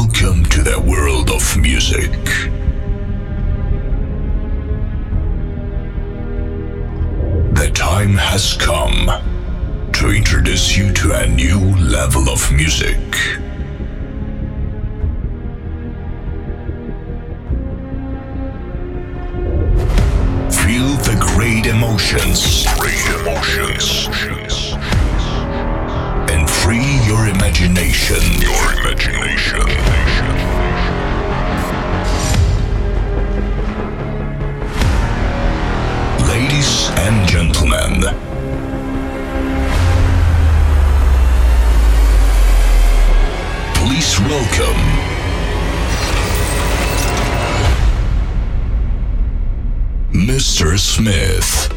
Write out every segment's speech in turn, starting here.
Welcome to the world of music. The time has come to introduce you to a new level of music. Feel the great emotions. Great emotions. And free your imagination. Your imagination. Smith.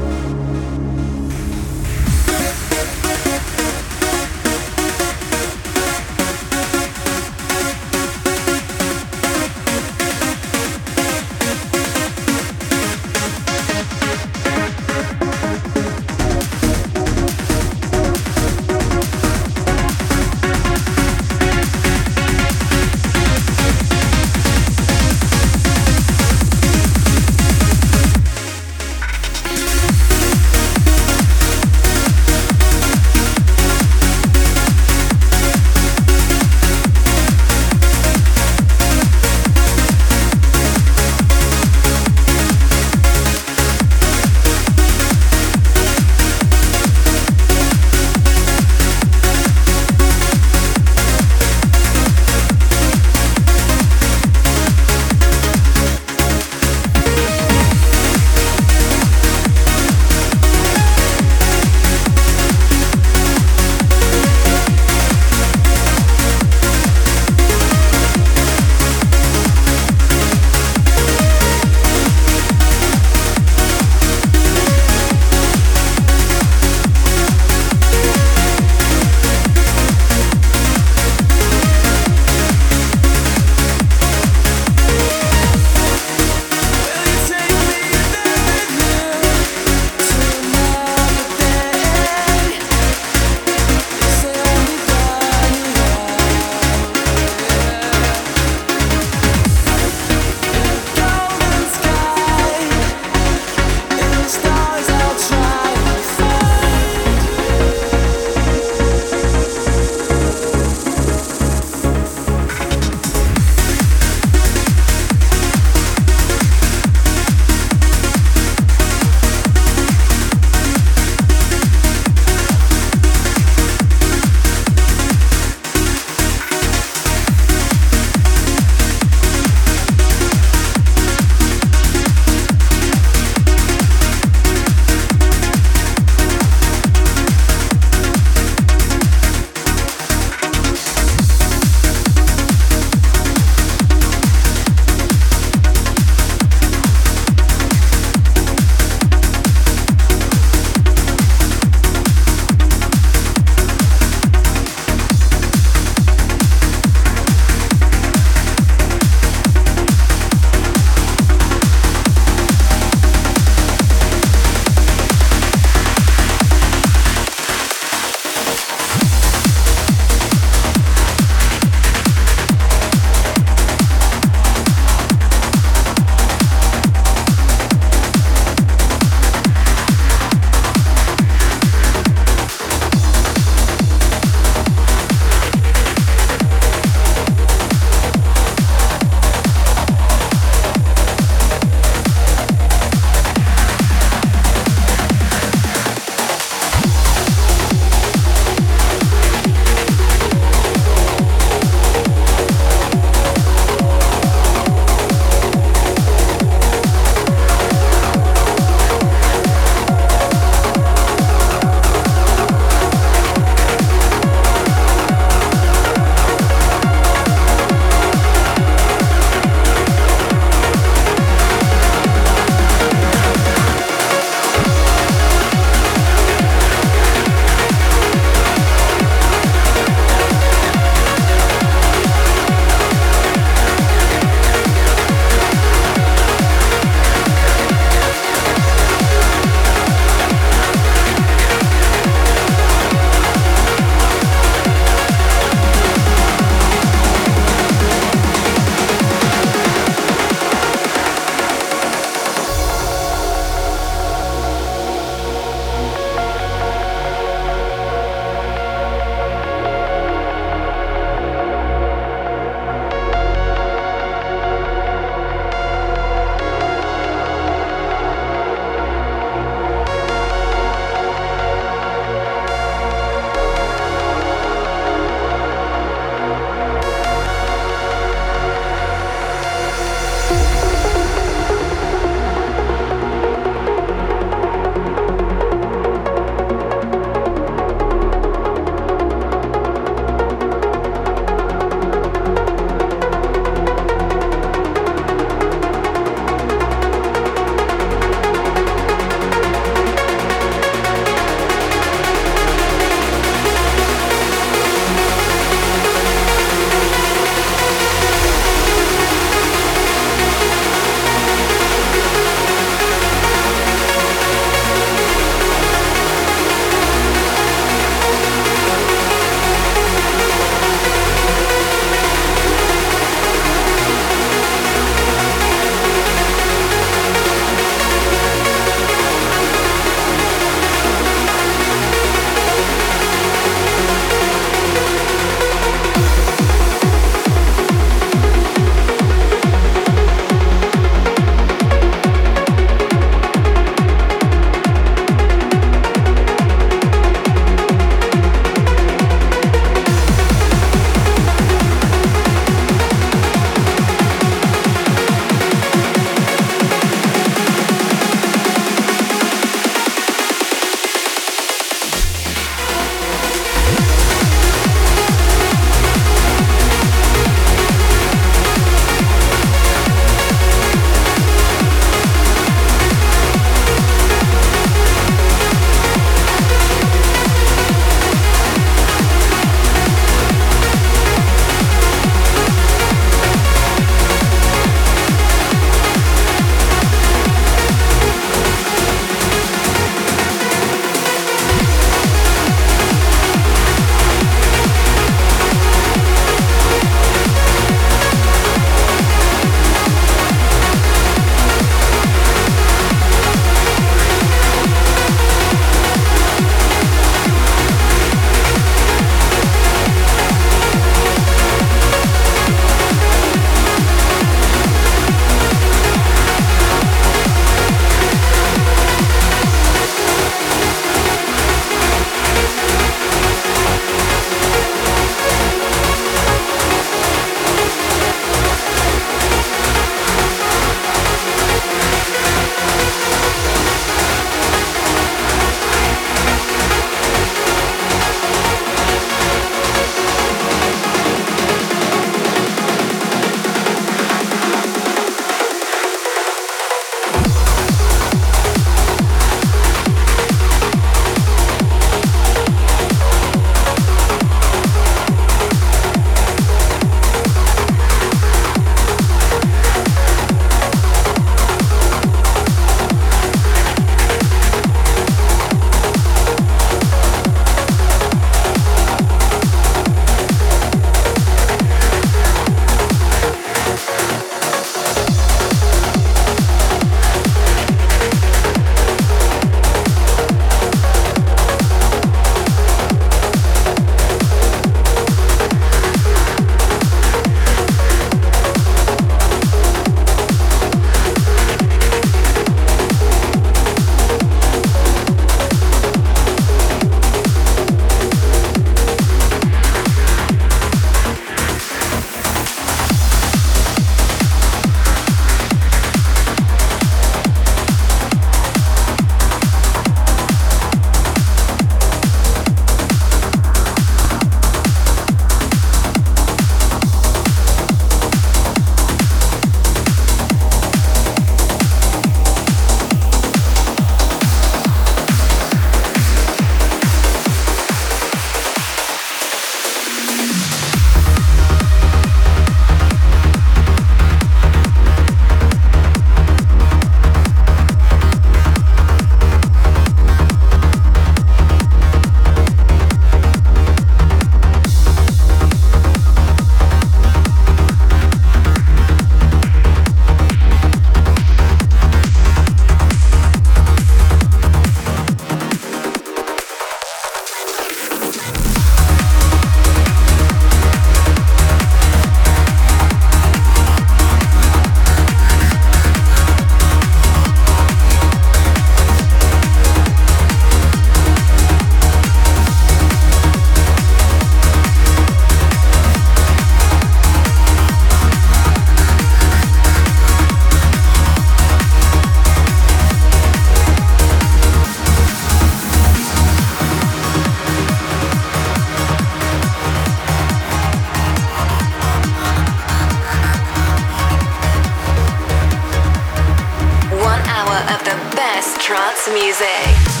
Music.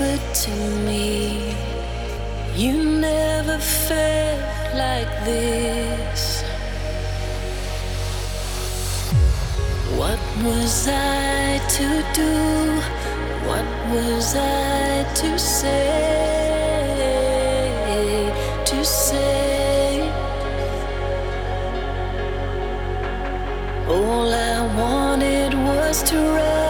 Whispered to me. You never felt like this. What was I to do? What was I to say? To say all I wanted was to run,